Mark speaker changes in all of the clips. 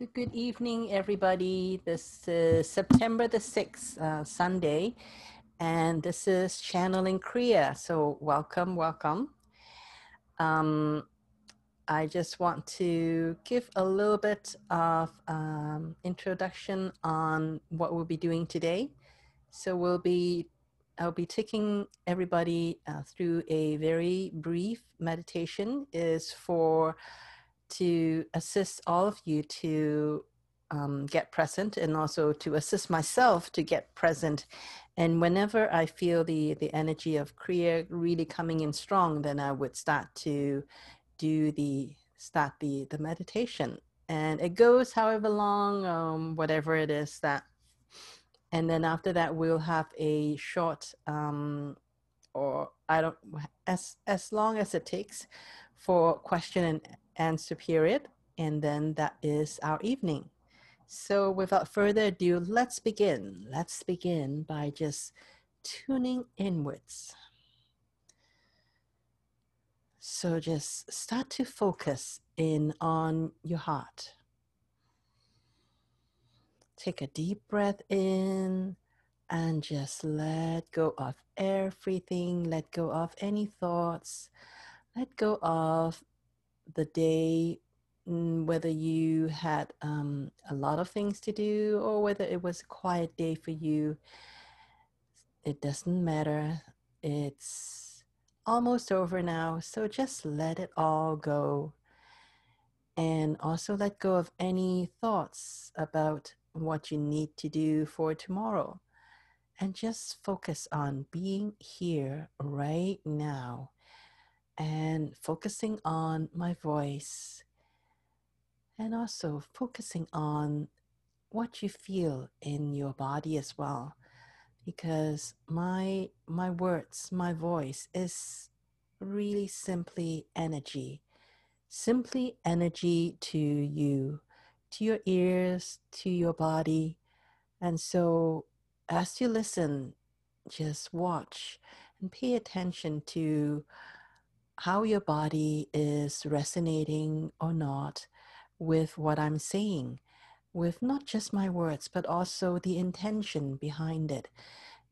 Speaker 1: So, good evening, everybody. This is September the 6th, uh, Sunday, and this is Channeling Kriya. So, welcome, welcome. Um, I just want to give a little bit of um, introduction on what we'll be doing today. So, we'll be I'll be taking everybody uh, through a very brief meditation. is for to assist all of you to um, get present and also to assist myself to get present. And whenever I feel the, the energy of Kriya really coming in strong, then I would start to do the start the, the meditation. And it goes however long, um, whatever it is that. And then after that, we'll have a short, um, or I don't, as as long as it takes, for question and answer period, and then that is our evening. So without further ado, let's begin. Let's begin by just tuning inwards. So just start to focus in on your heart. Take a deep breath in and just let go of everything. Let go of any thoughts. Let go of the day, mm, whether you had um, a lot of things to do or whether it was a quiet day for you, it doesn't matter. It's almost over now, so just let it all go. And also let go of any thoughts about what you need to do for tomorrow. And just focus on being here right now and focusing on my voice and also focusing on what you feel in your body as well because my my words my voice is really simply energy simply energy to you to your ears to your body and so as you listen just watch and pay attention to how your body is resonating or not with what I'm saying, with not just my words, but also the intention behind it,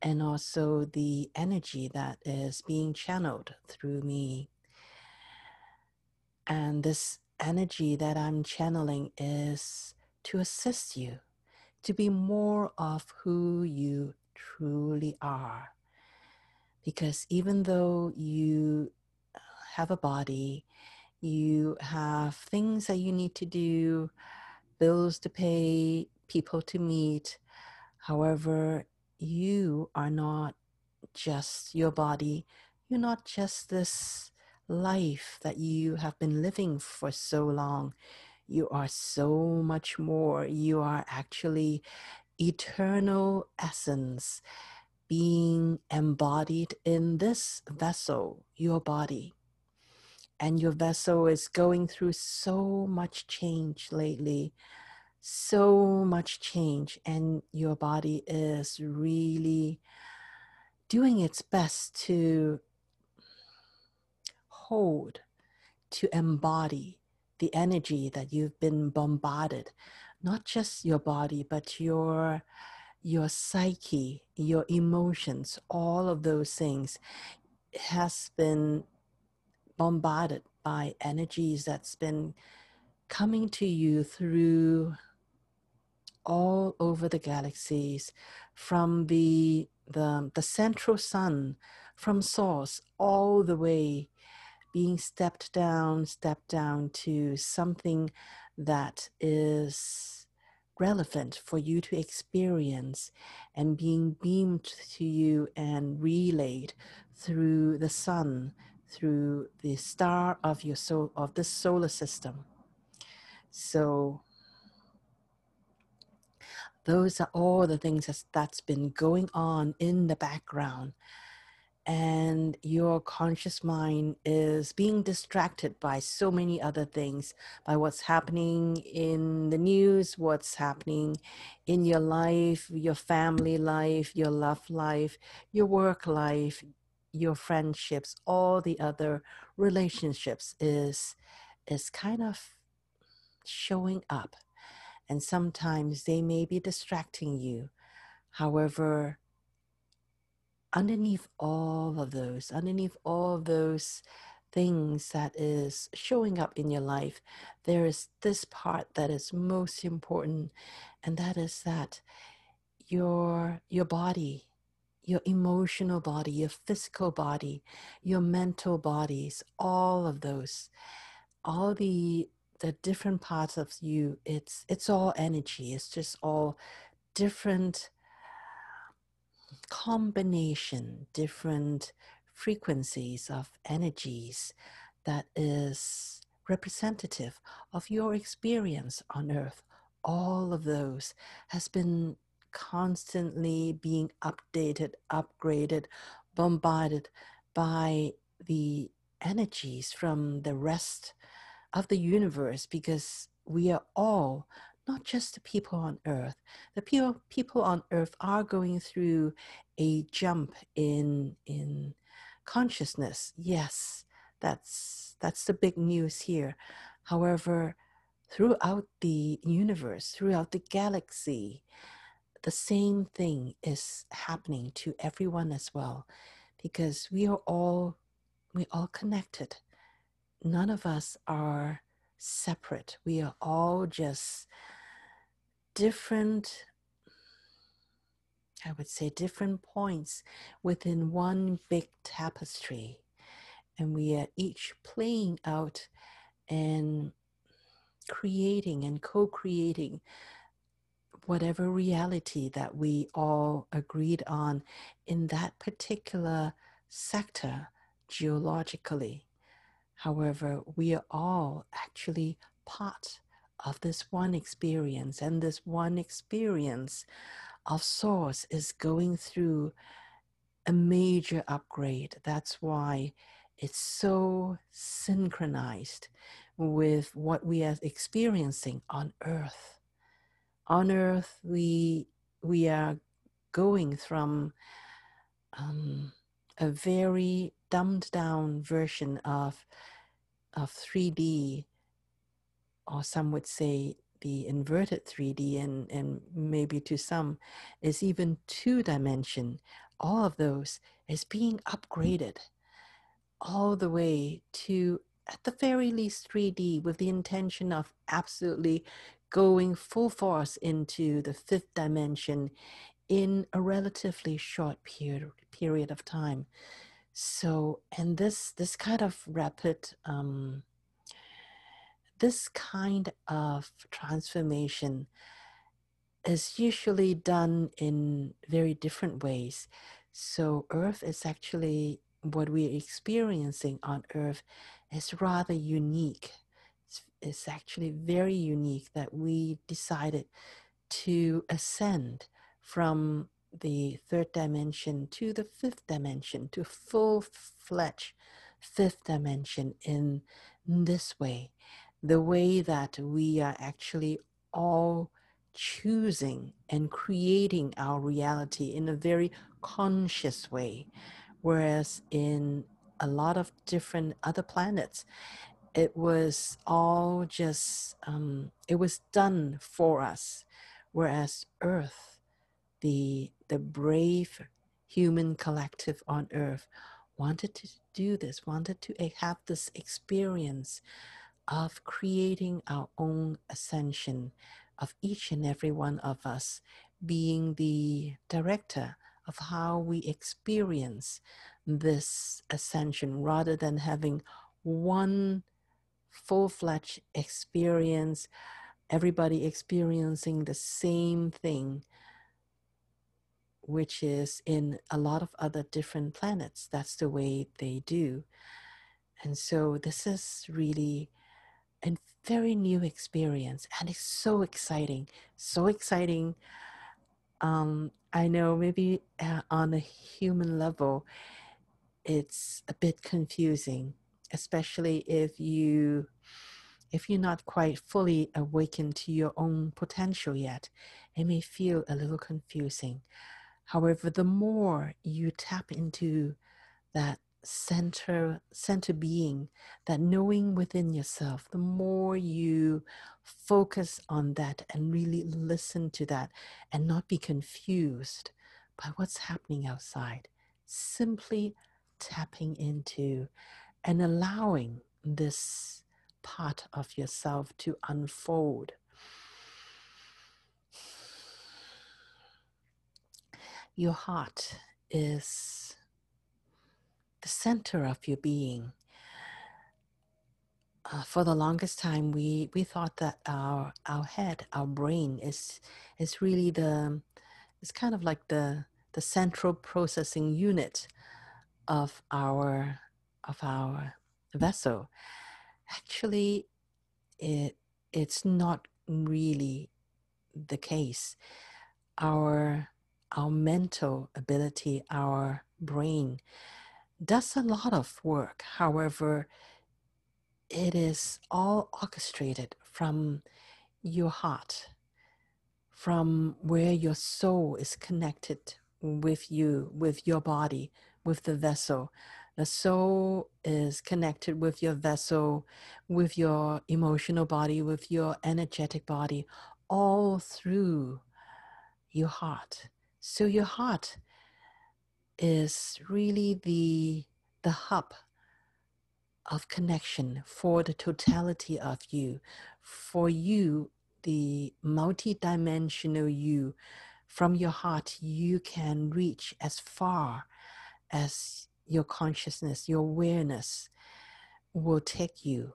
Speaker 1: and also the energy that is being channeled through me. And this energy that I'm channeling is to assist you to be more of who you truly are. Because even though you have a body, you have things that you need to do, bills to pay, people to meet. However, you are not just your body, you're not just this life that you have been living for so long. You are so much more. You are actually eternal essence being embodied in this vessel, your body and your vessel is going through so much change lately so much change and your body is really doing its best to hold to embody the energy that you've been bombarded not just your body but your your psyche your emotions all of those things has been bombarded by energies that's been coming to you through all over the galaxies from the the, the central sun from source all the way being stepped down stepped down to something that is relevant for you to experience and being beamed to you and relayed through the sun through the star of your soul of the solar system. So those are all the things that's, that's been going on in the background and your conscious mind is being distracted by so many other things by what's happening in the news what's happening in your life your family life your love life your work life your friendships, all the other relationships is is kind of showing up. and sometimes they may be distracting you. However, underneath all of those, underneath all of those things that is showing up in your life, there is this part that is most important, and that is that your your body, your emotional body, your physical body, your mental bodies, all of those, all the the different parts of you, it's it's all energy. It's just all different combination, different frequencies of energies that is representative of your experience on earth. All of those has been constantly being updated, upgraded, bombarded by the energies from the rest of the universe because we are all not just the people on earth. The people people on earth are going through a jump in in consciousness. Yes, that's that's the big news here. However, throughout the universe, throughout the galaxy, the same thing is happening to everyone as well because we are all we all connected. None of us are separate. We are all just different, I would say, different points within one big tapestry. And we are each playing out and creating and co creating whatever reality that we all agreed on in that particular sector geologically. However, we are all actually part of this one experience, and this one experience of Source is going through a major upgrade. That's why it's so synchronized with what we are experiencing on Earth. On Earth, we we are going from um, a very dumbed down version of of 3D or some would say the inverted 3D and, and maybe to some is even two dimension. All of those is being upgraded all the way to at the very least 3D with the intention of absolutely going full force into the fifth dimension in a relatively short period period of time. So, and this this kind of rapid um, this kind of transformation is usually done in very different ways. So, Earth is actually what we're experiencing on Earth is rather unique. It's actually very unique that we decided to ascend from the third dimension to the fifth dimension, to full fledged fifth dimension in this way the way that we are actually all choosing and creating our reality in a very conscious way. Whereas in a lot of different other planets, it was all just, um, it was done for us. Whereas Earth, the, the brave human collective on Earth, wanted to do this, wanted to have this experience of creating our own ascension of each and every one of us being the director of how we experience this ascension rather than having one full fledged experience, everybody experiencing the same thing, which is in a lot of other different planets. That's the way they do. And so this is really a very new experience and it's so exciting so exciting um, i know maybe uh, on a human level it's a bit confusing especially if you if you're not quite fully awakened to your own potential yet it may feel a little confusing. However the more you tap into that center center being that knowing within yourself the more you focus on that and really listen to that and not be confused by what's happening outside simply tapping into and allowing this part of yourself to unfold your heart is the center of your being. Uh, for the longest time, we, we thought that our our head, our brain, is is really the it's kind of like the the central processing unit of our of our vessel. Actually, it it's not really the case. Our our mental ability, our brain, does a lot of work. However, it is all orchestrated from your heart, from where your soul is connected with you, with your body, with the vessel. The soul is connected with your vessel, with your emotional body, with your energetic body, all through your heart. So your heart is really the the hub of connection for the totality of you, for you, the multidimensional you. From your heart, you can reach as far as your consciousness, your awareness will take you.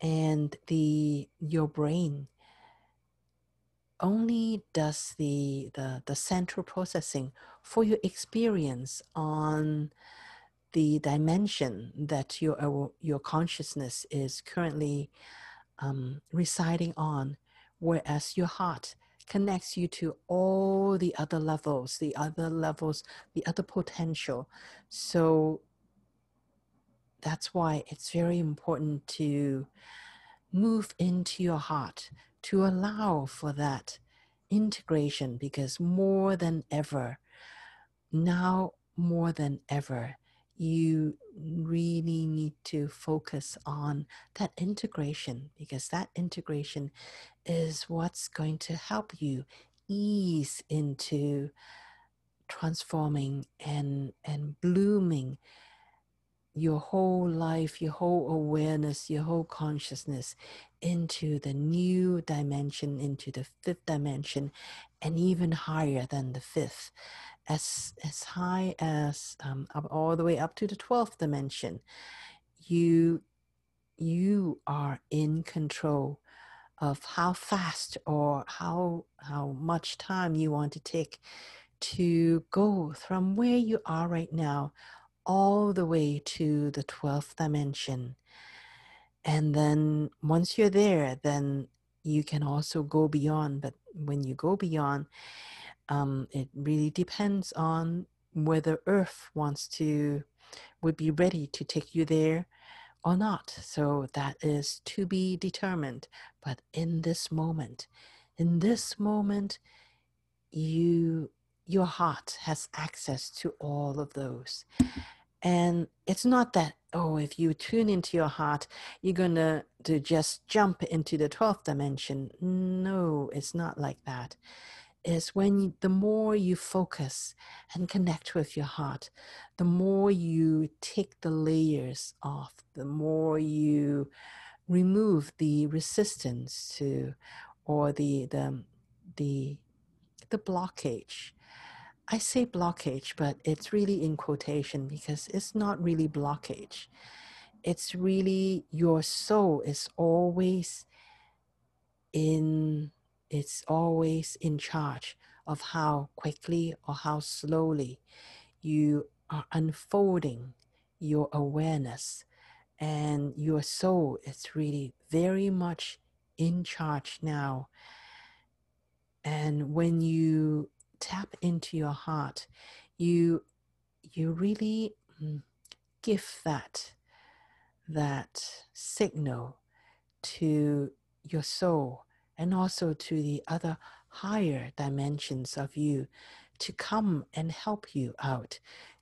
Speaker 1: And the your brain only does the, the, the central processing for your experience on the dimension that your, your consciousness is currently um, residing on, whereas your heart connects you to all the other levels, the other levels, the other potential. So that's why it's very important to move into your heart to allow for that integration because more than ever, now more than ever, you really need to focus on that integration because that integration is what's going to help you ease into transforming and and blooming your whole life, your whole awareness, your whole consciousness into the new dimension, into the fifth dimension, and even higher than the fifth, as as high as um, up all the way up to the twelfth dimension. You you are in control of how fast or how how much time you want to take to go from where you are right now all the way to the 12th dimension. And then once you're there, then you can also go beyond. But when you go beyond, um, it really depends on whether Earth wants to, would be ready to take you there or not. So that is to be determined. But in this moment, in this moment, you your heart has access to all of those. And it's not that, oh, if you tune into your heart, you're going to just jump into the 12th dimension. No, it's not like that. It's when you, the more you focus and connect with your heart, the more you take the layers off, the more you remove the resistance to or the the um, the the blockage I say blockage, but it's really in quotation because it's not really blockage. It's really your soul is always in it's always in charge of how quickly or how slowly you are unfolding your awareness and your soul is really very much in charge now. And when you tap into your heart, you you really mm, give that that signal to your soul and also to the other higher dimensions of you to come and help you out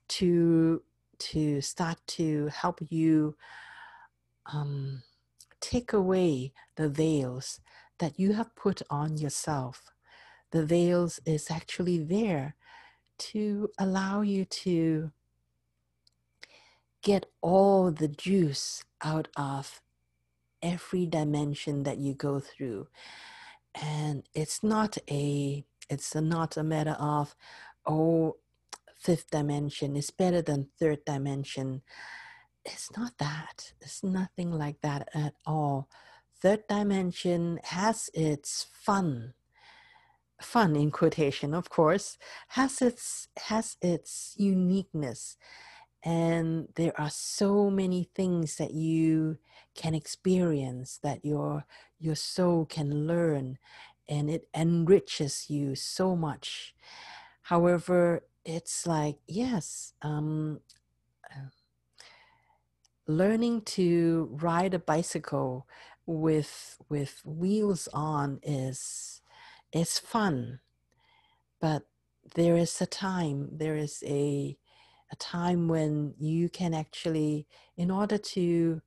Speaker 1: to to start to help you um, take away the veils that you have put on yourself. The veils is actually there to allow you to get all the juice out of every dimension that you go through. And it's not a it's not a matter of oh fifth dimension is better than third dimension. It's not that. It's nothing like that at all. Third dimension has its fun fun in quotation of course has its has its uniqueness. And there are so many things that you can experience that your your soul can learn and it enriches you so much. However it's like yes um, uh, learning to ride a bicycle with with wheels on is is fun. But there is a time there is a a time when you can actually in order to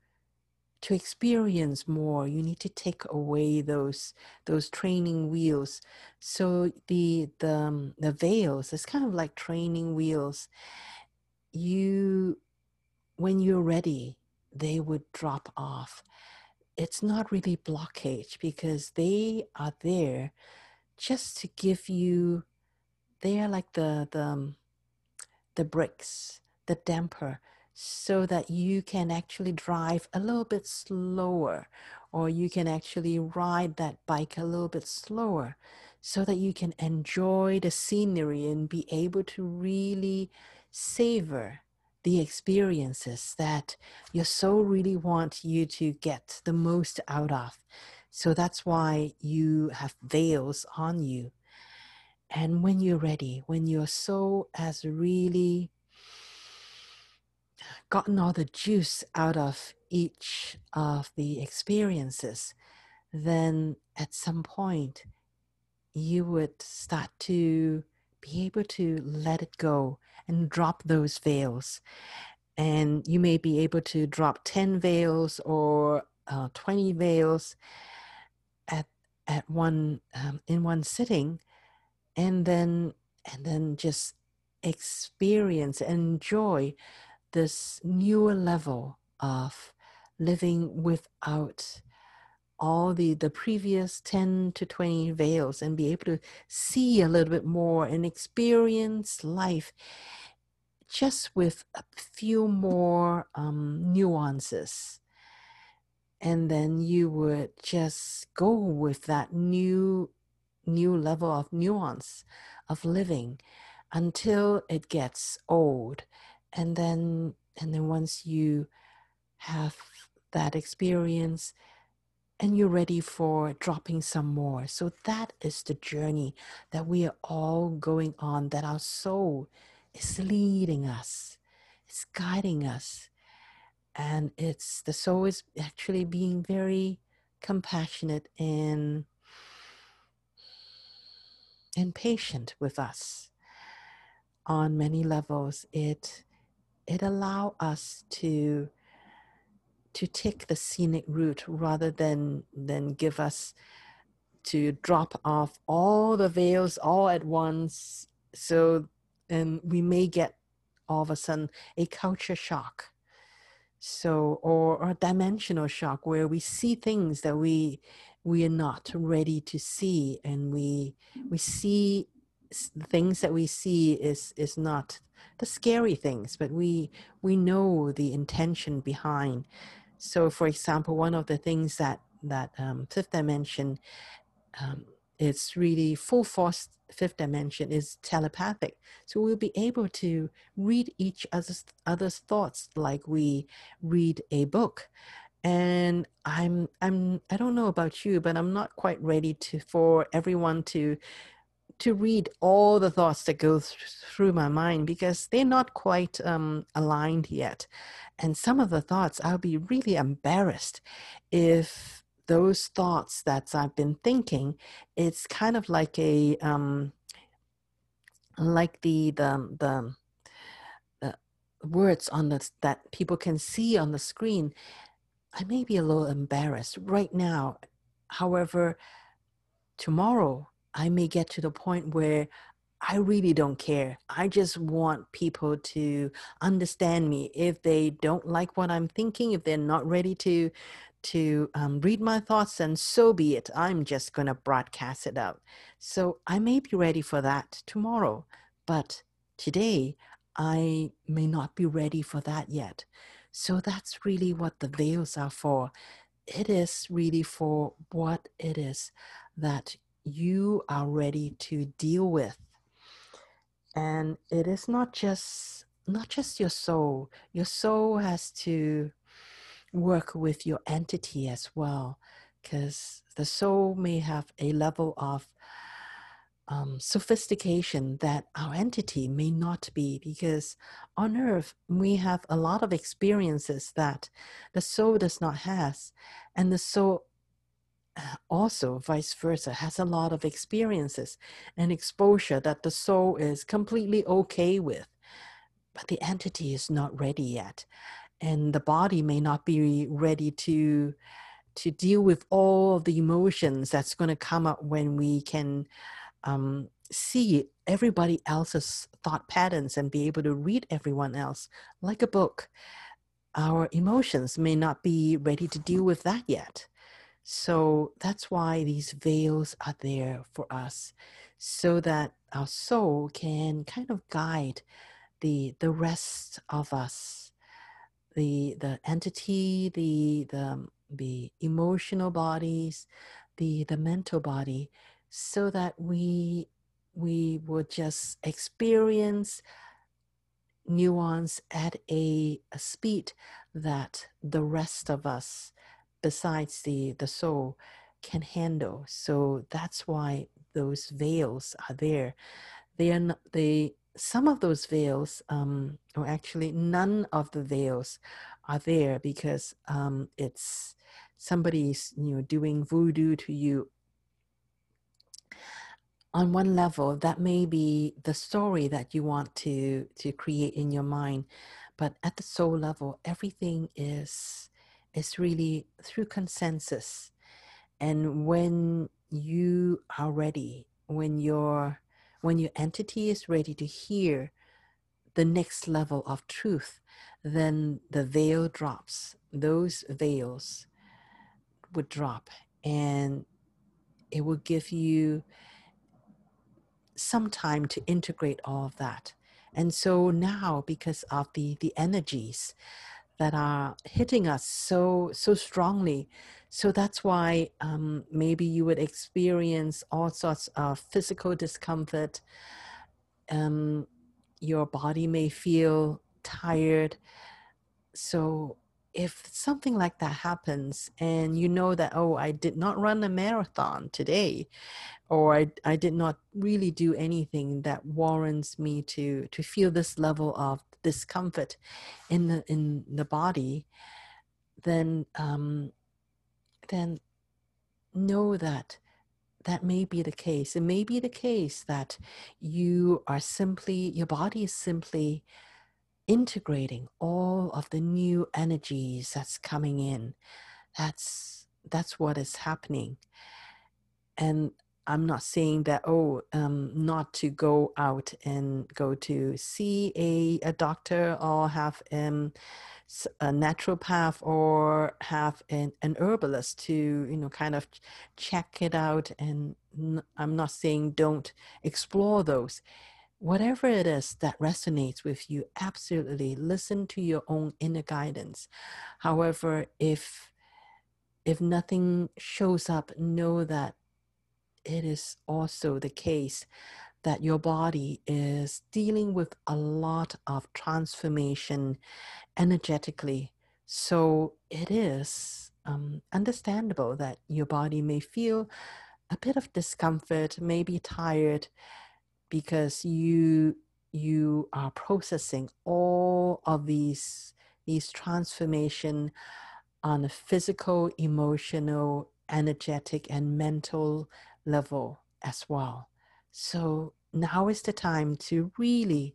Speaker 1: to experience more you need to take away those those training wheels. So the the um, the veils is kind of like training wheels. You when you're ready they would drop off. It's not really blockage because they are there just to give you they are like the the um, the brakes, the damper, so that you can actually drive a little bit slower or you can actually ride that bike a little bit slower so that you can enjoy the scenery and be able to really savor the experiences that your soul really want you to get the most out of. So that's why you have veils on you. And when you're ready, when your soul has really gotten all the juice out of each of the experiences, then at some point you would start to be able to let it go and drop those veils. And you may be able to drop 10 veils or uh, 20 veils at, at one um, in one sitting and then and then just experience enjoy this newer level of living without all the the previous 10 to 20 veils and be able to see a little bit more and experience life just with a few more um, nuances. And then you would just go with that new new level of nuance of living until it gets old and then and then once you have that experience and you're ready for dropping some more. So that is the journey that we are all going on that our soul is leading us it's guiding us. And it's the soul is actually being very compassionate and and patient with us on many levels. It it allow us to to take the scenic route rather than than give us to drop off all the veils all at once. So and we may get all of a sudden a culture shock. So or, or a dimensional shock where we see things that we we are not ready to see and we we see things that we see is is not the scary things but we we know the intention behind. So for example one of the things that that um, fifth dimension um, it's really full force fifth dimension is telepathic. So we'll be able to read each other's other's thoughts like we read a book. And i'm i'm i don't know about you but i'm not quite ready to for everyone to to read all the thoughts that go th- through my mind because they're not quite um, aligned yet and some of the thoughts i'll be really embarrassed if those thoughts that i've been thinking it's kind of like a um like the the the words on the that people can see on the screen, I may be a little embarrassed right now. However, tomorrow I may get to the point where I really don't care. I just want people to understand me. If they don't like what I'm thinking, if they're not ready to to um, read my thoughts, and so be it. I'm just going to broadcast it out. So I may be ready for that tomorrow, but today I may not be ready for that yet. So that's really what the veils are for. It is really for what it is that you are ready to deal with. And it is not just not just your soul. Your soul has to work with your entity as well, because the soul may have a level of um, sophistication that our entity may not be because on earth we have a lot of experiences that the soul does not have and the soul also vice versa has a lot of experiences and exposure that the soul is completely okay with but the entity is not ready yet and the body may not be ready to to deal with all of the emotions that's going to come up when we can um, see everybody else's thought patterns and be able to read everyone else like a book. Our emotions may not be ready to deal with that yet. So that's why these veils are there for us, so that our soul can kind of guide the the rest of us, the the entity, the the the emotional bodies, the the mental body, so that we we would just experience nuance at a, a speed that the rest of us besides the the soul can handle. So that's why those veils are there. They are not, they some of those veils um or actually none of the veils are there because um it's somebody's you know doing voodoo to you. On one level that may be the story that you want to to create in your mind but at the soul level everything is is really through consensus and when you are ready when your when your entity is ready to hear the next level of truth then the veil drops those veils would drop and it will give you some time to integrate all of that. And so now, because of the the energies that are hitting us so so strongly, so that's why um, maybe you would experience all sorts of physical discomfort. Um, your body may feel tired. So if something like that happens and you know that oh i did not run a marathon today or I, I did not really do anything that warrants me to to feel this level of discomfort in the in the body then um then know that that may be the case. It may be the case that you are simply your body is simply integrating all of the new energies that's coming in. That's that's what is happening. And i'm not saying that oh um, not to go out and go to see a, a doctor or have um, a naturopath or have an, an herbalist to you know kind of check it out. And i'm not saying don't explore those whatever it is that resonates with you, absolutely listen to your own inner guidance. However, if if nothing shows up, know that it is also the case that your body is dealing with a lot of transformation energetically. So it is um, understandable that your body may feel a bit of discomfort, may be tired, because you you are processing all of these these transformation on a physical emotional energetic and mental level as well so now is the time to really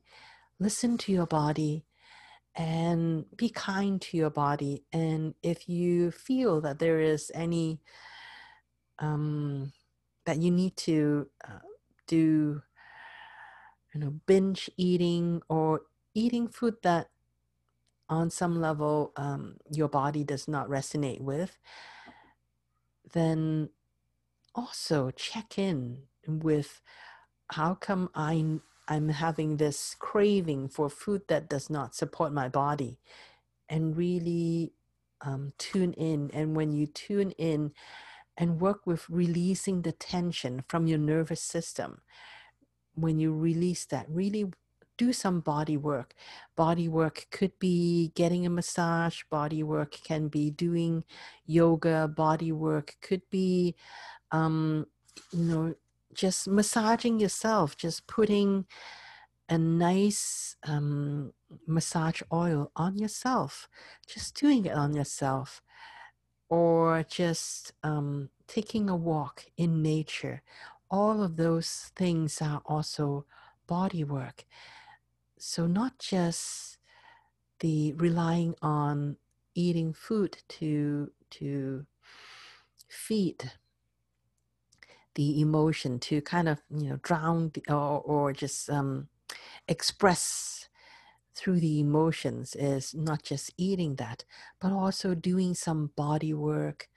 Speaker 1: listen to your body and be kind to your body. And if you feel that there is any um, that you need to uh, do, you know, binge eating or eating food that on some level um, your body does not resonate with, then also check in with how come I I'm having this craving for food that does not support my body, and really um, tune in. And when you tune in and work with releasing the tension from your nervous system, when you release that, really do some body work. Body work could be getting a massage, body work can be doing yoga, body work could be, um, you know, just massaging yourself, just putting a nice um, massage oil on yourself, just doing it on yourself, or just um, taking a walk in nature. All of those things are also body work. So, not just the relying on eating food to to feed the emotion to kind of you know drown the, or, or just um, express through the emotions is not just eating that but also doing some body work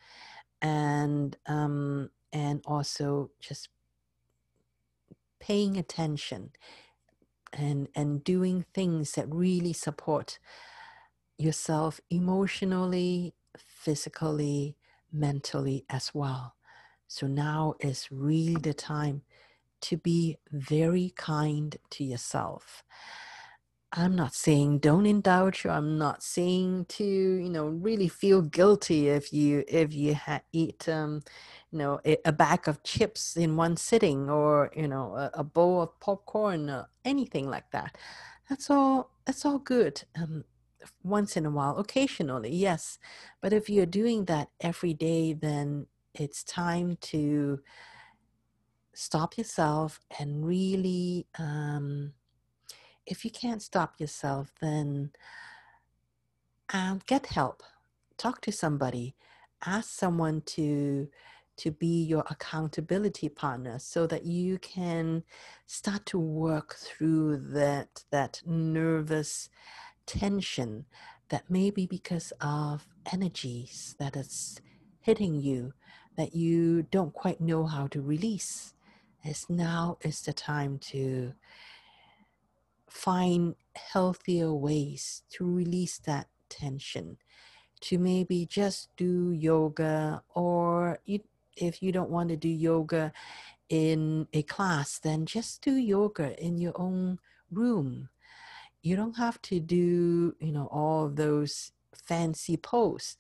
Speaker 1: and um, and also just paying attention and and doing things that really support yourself emotionally physically mentally as well so now is really the time to be very kind to yourself. I'm not saying don't indulge. you. I'm not saying to you know really feel guilty if you if you ha- eat um, you know a, a, bag of chips in one sitting or you know a, a bowl of popcorn or anything like that. That's all. That's all good. Um, once in a while, occasionally, yes. But if you're doing that every day, then it's time to stop yourself and really um, if you can't stop yourself then um, get help talk to somebody ask someone to to be your accountability partner so that you can start to work through that that nervous tension that may be because of energies that is hitting you that you don't quite know how to release. As now is the time to find healthier ways to release that tension. To maybe just do yoga, or you, if you don't want to do yoga in a class, then just do yoga in your own room. You don't have to do, you know, all those fancy poses.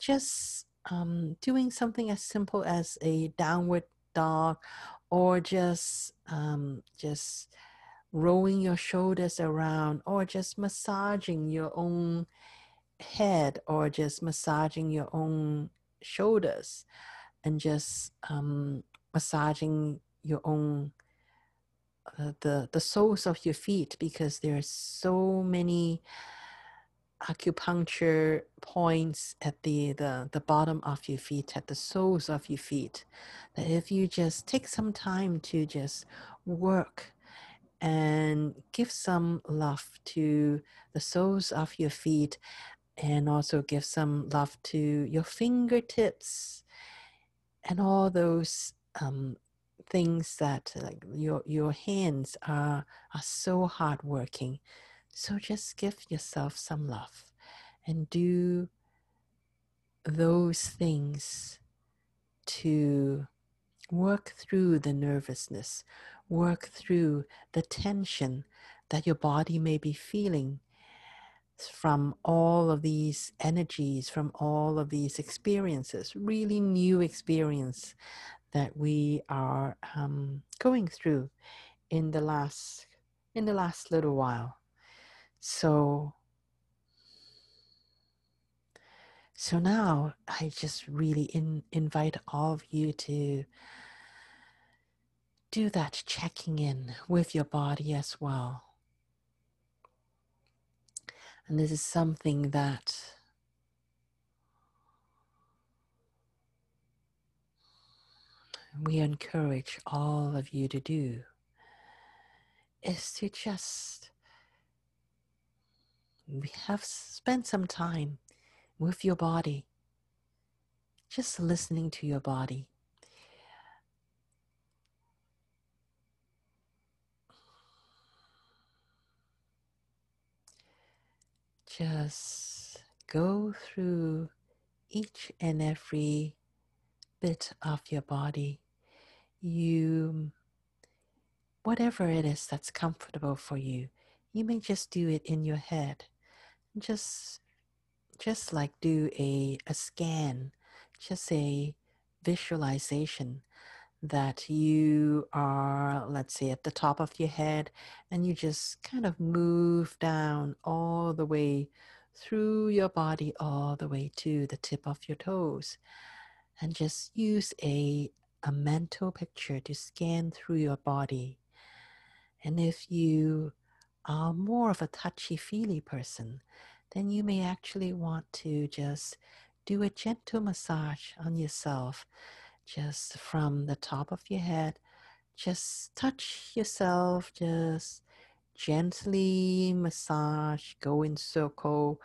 Speaker 1: Just um, doing something as simple as a downward dog or just um, just rolling your shoulders around or just massaging your own head or just massaging your own shoulders and just um, massaging your own uh, the the soles of your feet because there are so many acupuncture points at the, the, the bottom of your feet, at the soles of your feet. That if you just take some time to just work and give some love to the soles of your feet and also give some love to your fingertips and all those um, things that like your your hands are are so hardworking. So just give yourself some love and do those things to work through the nervousness, work through the tension that your body may be feeling from all of these energies, from all of these experiences, really new experience that we are um, going through in the last in the last little while. So, so now I just really in, invite all of you to do that checking in with your body as well. And this is something that we encourage all of you to do is to just we have spent some time with your body just listening to your body just go through each and every bit of your body. You whatever it is that's comfortable for you you may just do it in your head. Just just like do a, a scan just a visualization that you are let's say at the top of your head and you just kind of move down all the way through your body all the way to the tip of your toes and just use a a mental picture to scan through your body. And if you are more of a touchy feely person, then you may actually want to just do a gentle massage on yourself, just from the top of your head. Just touch yourself, just gently massage, go in circle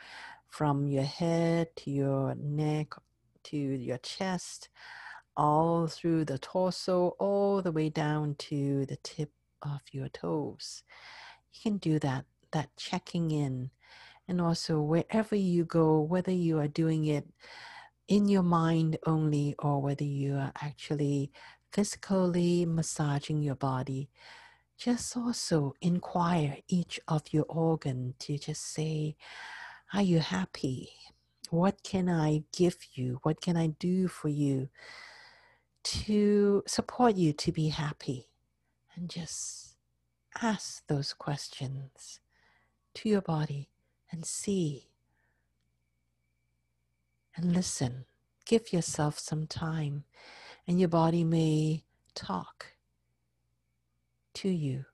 Speaker 1: from your head to your neck to your chest, all through the torso, all the way down to the tip of your toes. You can do that, that checking in. And also, wherever you go, whether you are doing it in your mind only or whether you are actually physically massaging your body, just also inquire each of your organ to just say, Are you happy? What can I give you? What can I do for you to support you to be happy? And just ask those questions to your body and see and listen. Give yourself some time, and your body may talk to you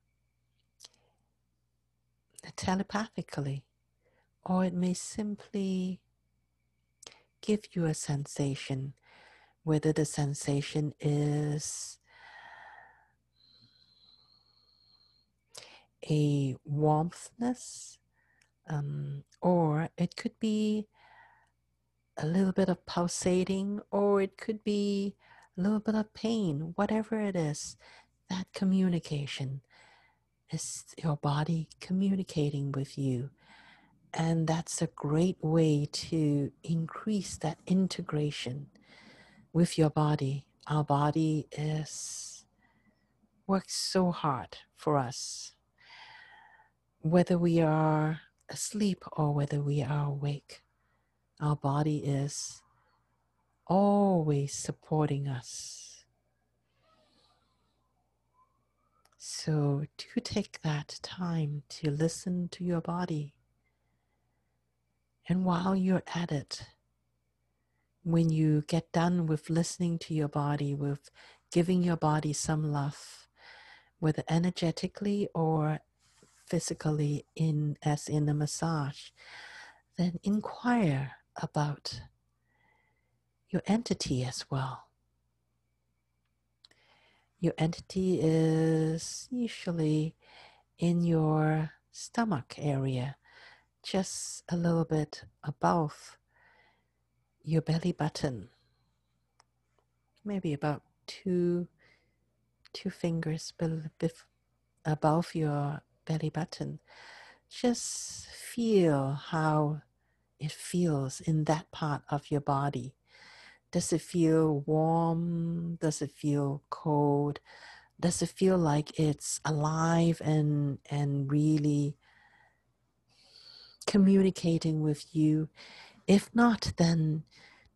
Speaker 1: telepathically, or it may simply give you a sensation, whether the sensation is a warmthness, um, or it could be a little bit of pulsating, or it could be a little bit of pain, whatever it is, that communication is your body communicating with you. And that's a great way to increase that integration with your body. Our body is works so hard for us whether we are asleep or whether we are awake, our body is always supporting us. So, do take that time to listen to your body. And while you're at it, when you get done with listening to your body, with giving your body some love, whether energetically or physically in as in a massage, then inquire about your entity as well. Your entity is usually in your stomach area, just a little bit above your belly button, maybe about two two fingers above your belly button. Just feel how it feels in that part of your body. Does it feel warm? Does it feel cold? Does it feel like it's alive and and really communicating with you? If not, then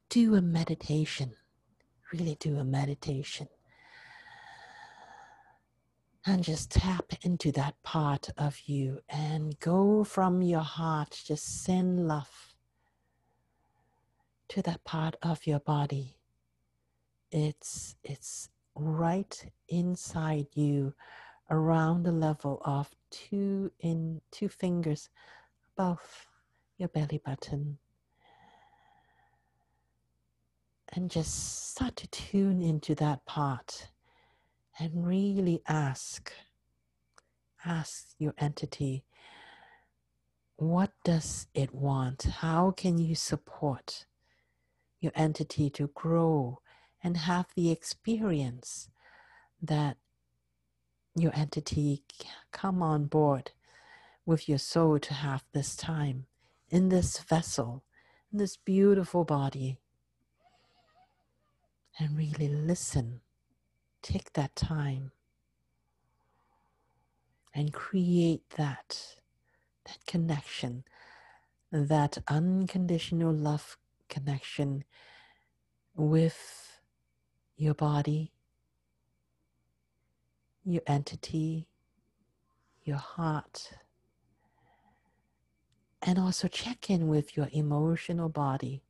Speaker 1: do a meditation. Really do a meditation and just tap into that part of you and go from your heart, just send love to that part of your body. It's, it's right inside you around the level of two in two fingers above your belly button. And just start to tune into that part and really ask ask your entity what does it want? How can you support your entity to grow and have the experience that your entity come on board with your soul to have this time in this vessel, in this beautiful body, and really listen. Take that time and create that that connection, that unconditional love connection with your body, your entity, your heart, and also check in with your emotional body.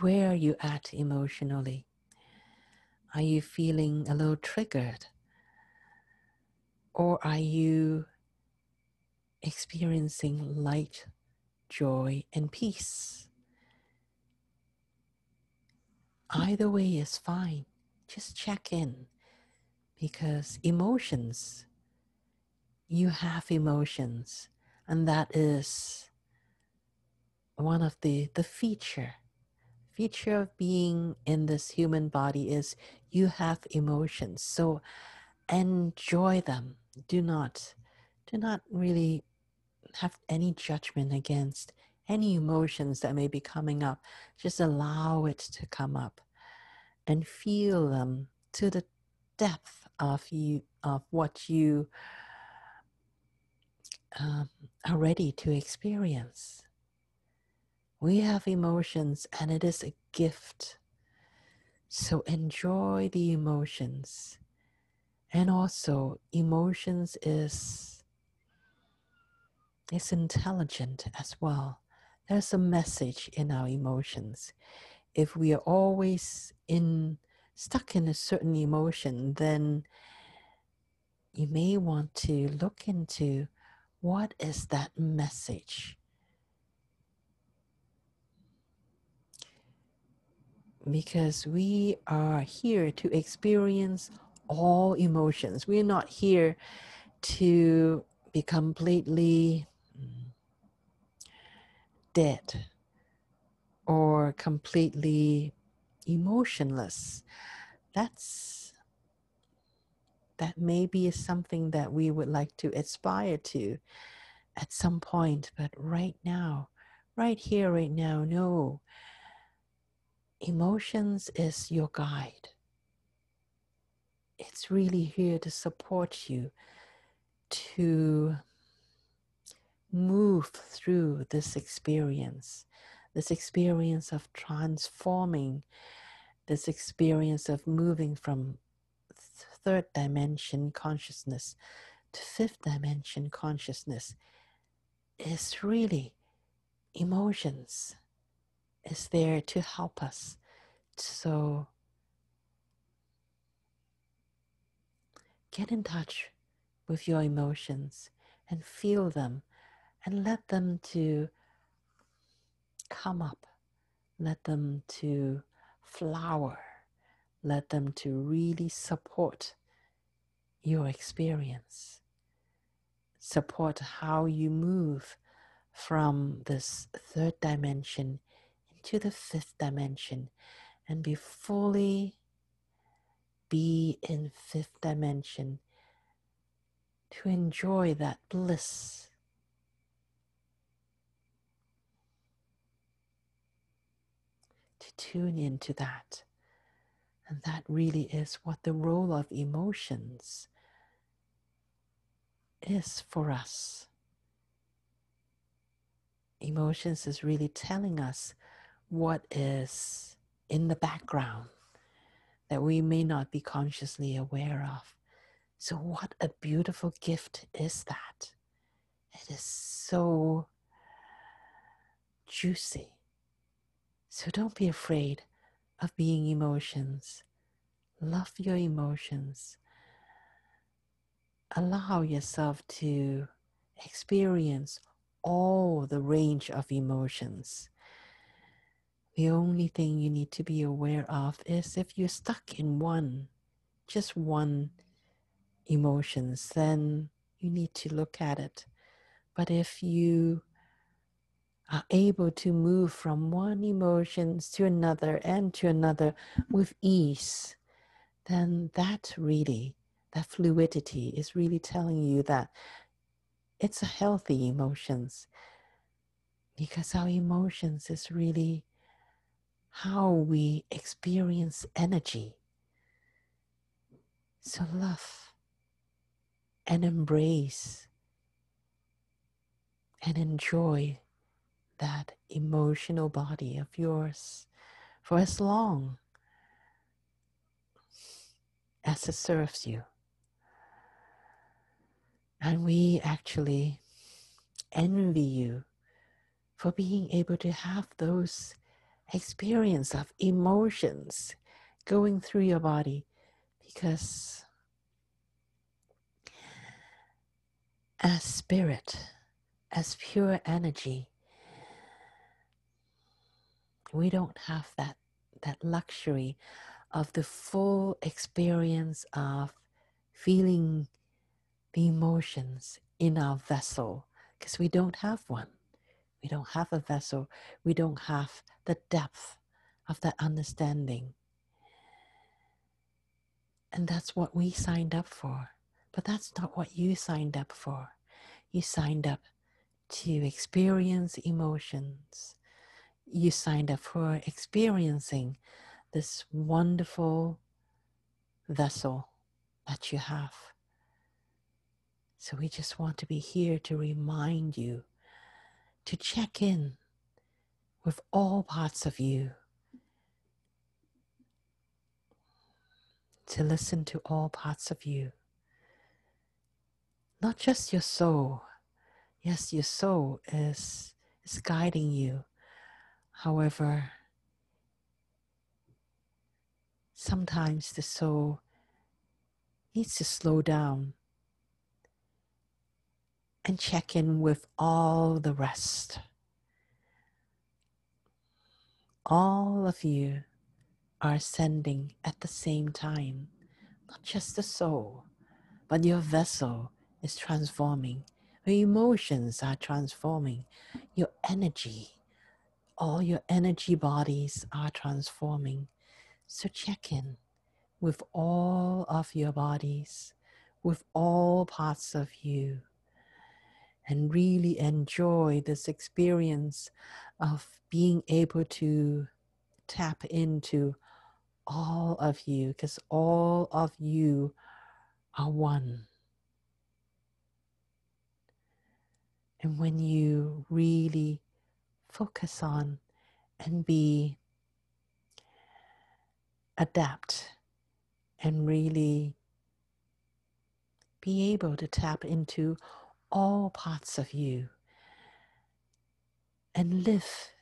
Speaker 1: Where are you at emotionally? Are you feeling a little triggered? Or are you experiencing light, joy, and peace? Either way is fine. Just check in because emotions, you have emotions, and that is one of the, the feature feature of being in this human body is you have emotions so enjoy them do not do not really have any judgment against any emotions that may be coming up just allow it to come up and feel them to the depth of you of what you um, are ready to experience. We have emotions and it is a gift. So enjoy the emotions. And also emotions is is intelligent as well. There's a message in our emotions. If we are always in stuck in a certain emotion then you may want to look into what is that message. Because we are here to experience all emotions. We're not here to be completely dead or completely emotionless. That's that maybe is something that we would like to aspire to at some point, but right now, right here, right now, no. Emotions is your guide it's really here to support you to move through this experience, this experience of transforming, this experience of moving from third dimension consciousness to fifth dimension consciousness is really emotions is there to help us. So get in touch with your emotions and feel them and let them to come up. Let them to flower. Let them to really support your experience. Support how you move from this third dimension into the fifth dimension. And be fully be in fifth dimension to enjoy that bliss. Tune into that. And that really is what the role of emotions is for us. Emotions is really telling us what is in the background that we may not be consciously aware of. So, what a beautiful gift is that! It is so juicy. So, don't be afraid of being emotions. Love your emotions. Allow yourself to experience all the range of emotions. The only thing you need to be aware of is if you're stuck in one, just one emotions, then you need to look at it. But if you are able to move from one emotions to another and to another with ease, then that really, that fluidity is really telling you that it's a healthy emotions because our emotions is really how we experience energy. So love and embrace and enjoy that emotional body of yours for as long as it serves you. And we actually envy you for being able to have those experience of emotions going through your body because as spirit, as pure energy, we don't have that that luxury of the full experience of feeling the emotions in our vessel because we don't have one. We don't have a vessel. We don't have the depth of that understanding. And that's what we signed up for. But that's not what you signed up for. You signed up to experience emotions. You signed up for experiencing this wonderful vessel that you have. So we just want to be here to remind you to check in with all parts of you, to listen to all parts of you, not just your soul. Yes, your soul is, is guiding you. However, sometimes the soul needs to slow down and check in with all the rest. All of you are ascending at the same time, not just the soul, but your vessel is transforming. Your emotions are transforming. Your energy, all your energy bodies are transforming. So check in with all of your bodies, with all parts of you and really enjoy this experience of being able to tap into all of you because all of you are one. And when you really focus on and be adapt and really be able to tap into all parts of you and live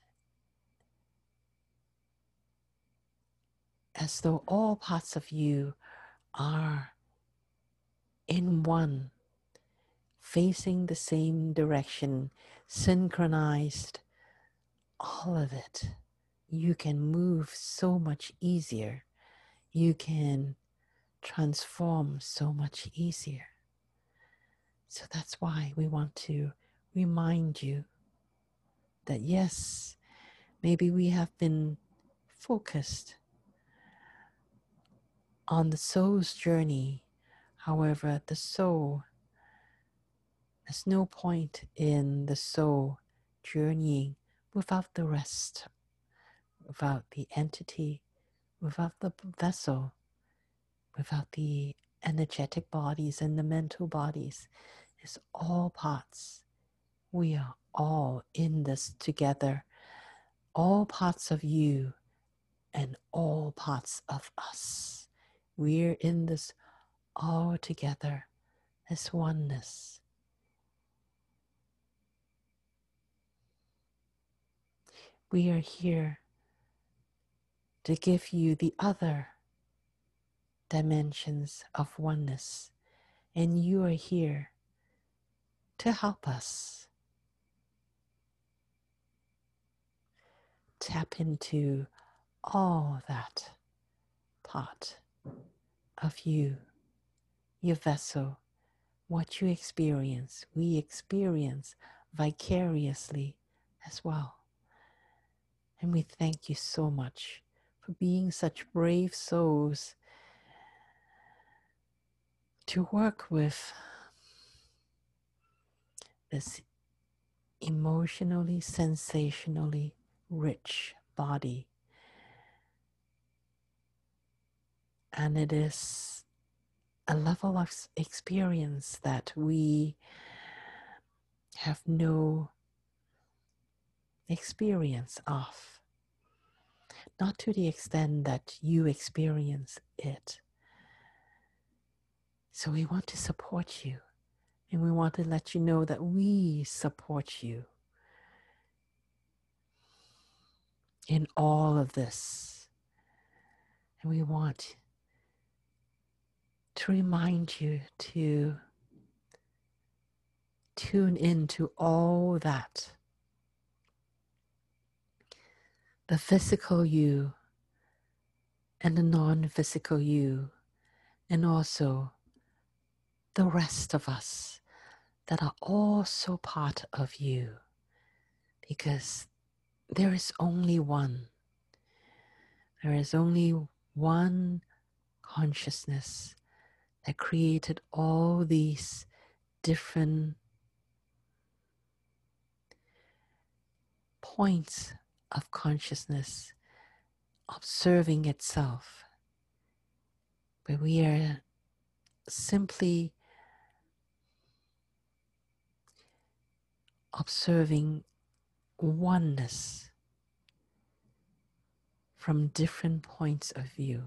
Speaker 1: as though all parts of you are in one, facing the same direction, synchronized, all of it. You can move so much easier. You can transform so much easier. So that's why we want to remind you that yes, maybe we have been focused on the soul's journey. However, the soul, there's no point in the soul journeying without the rest, without the entity, without the vessel, without the energetic bodies and the mental bodies is all parts. We are all in this together, all parts of you and all parts of us. We're in this all together as oneness. We are here to give you the other dimensions of oneness, and you are here to help us tap into all that part of you, your vessel, what you experience, we experience vicariously as well. And we thank you so much for being such brave souls to work with this emotionally, sensationally rich body. And it is a level of experience that we have no experience of. Not to the extent that you experience it. So we want to support you and we want to let you know that we support you in all of this. And we want to remind you to tune into all that the physical you and the non physical you, and also the rest of us that are also part of you because there is only one. There is only one consciousness that created all these different points of consciousness observing itself. But we are simply observing oneness from different points of view.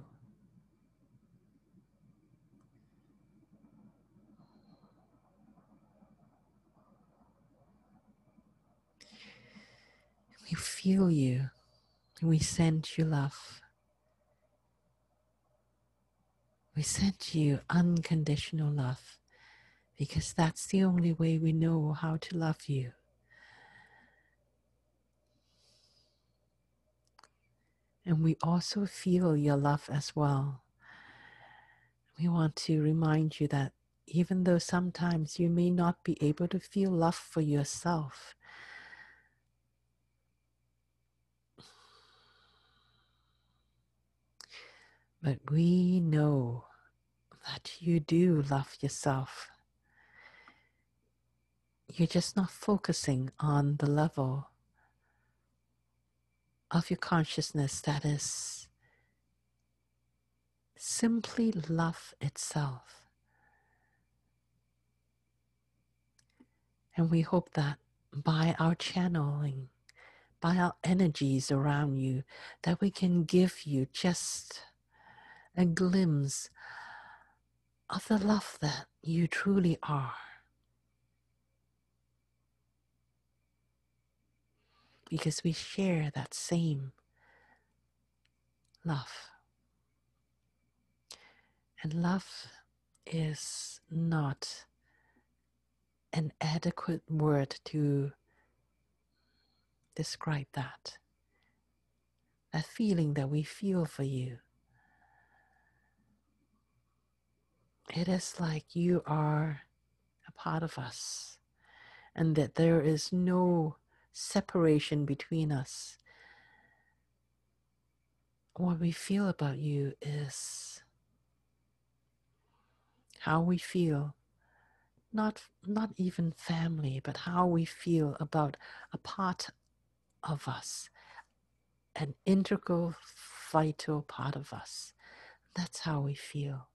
Speaker 1: We feel you. We send you love. We send you unconditional love because that's the only way we know how to love you. And we also feel your love as well. We want to remind you that even though sometimes you may not be able to feel love for yourself, but we know that you do love yourself. You're just not focusing on the level of your consciousness that is simply love itself. And we hope that by our channeling, by our energies around you, that we can give you just a glimpse of the love that you truly are. because we share that same love. And love is not an adequate word to describe that. That feeling that we feel for you. It is like you are a part of us, and that there is no separation between us. What we feel about you is how we feel not not even family but how we feel about a part of us an integral vital part of us that's how we feel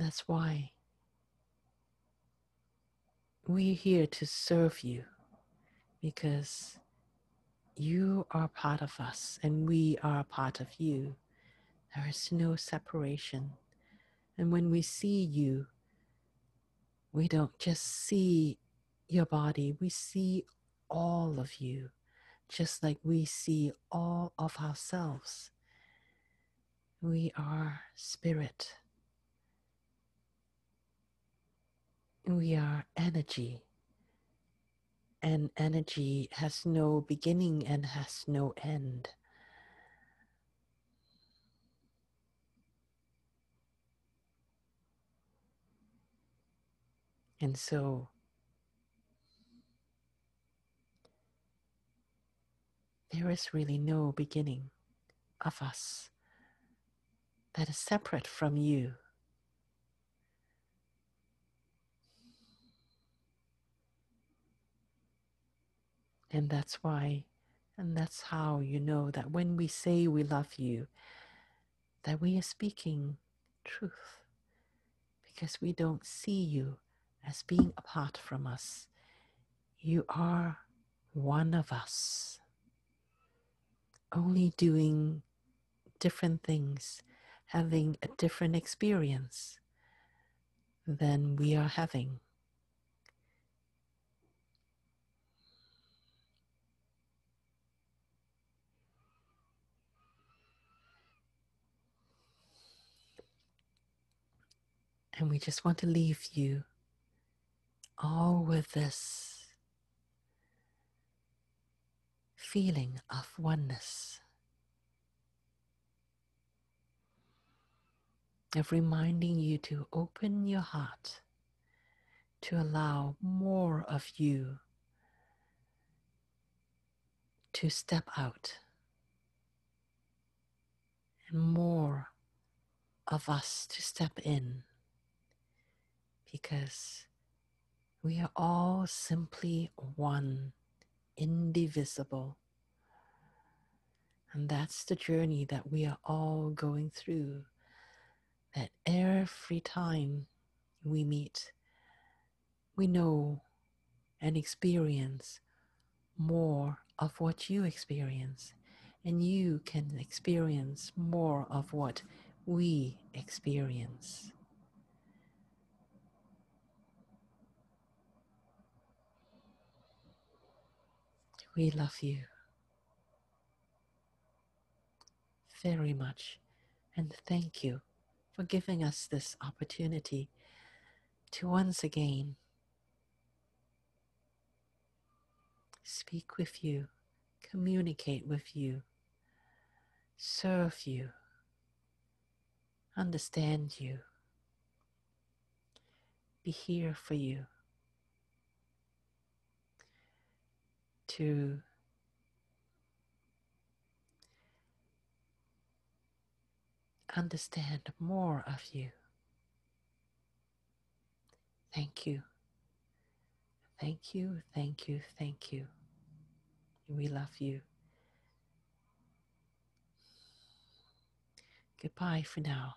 Speaker 1: that's why we're here to serve you because you are part of us and we are part of you. There is no separation. And when we see you, we don't just see your body, we see all of you, just like we see all of ourselves. We are spirit. We are energy, and energy has no beginning and has no end. And so there is really no beginning of us that is separate from you. And that's why, and that's how you know that when we say we love you, that we are speaking truth because we don't see you as being apart from us. You are one of us, only doing different things, having a different experience than we are having. And we just want to leave you all with this feeling of oneness, of reminding you to open your heart to allow more of you to step out. And more of us to step in because we are all simply one, indivisible. And that's the journey that we are all going through. That every time we meet, we know and experience more of what you experience, and you can experience more of what we experience. We love you very much and thank you for giving us this opportunity to once again speak with you, communicate with you, serve you, understand you, be here for you. To understand more of you. Thank you. Thank you, thank you, thank you. We love you. Goodbye for now.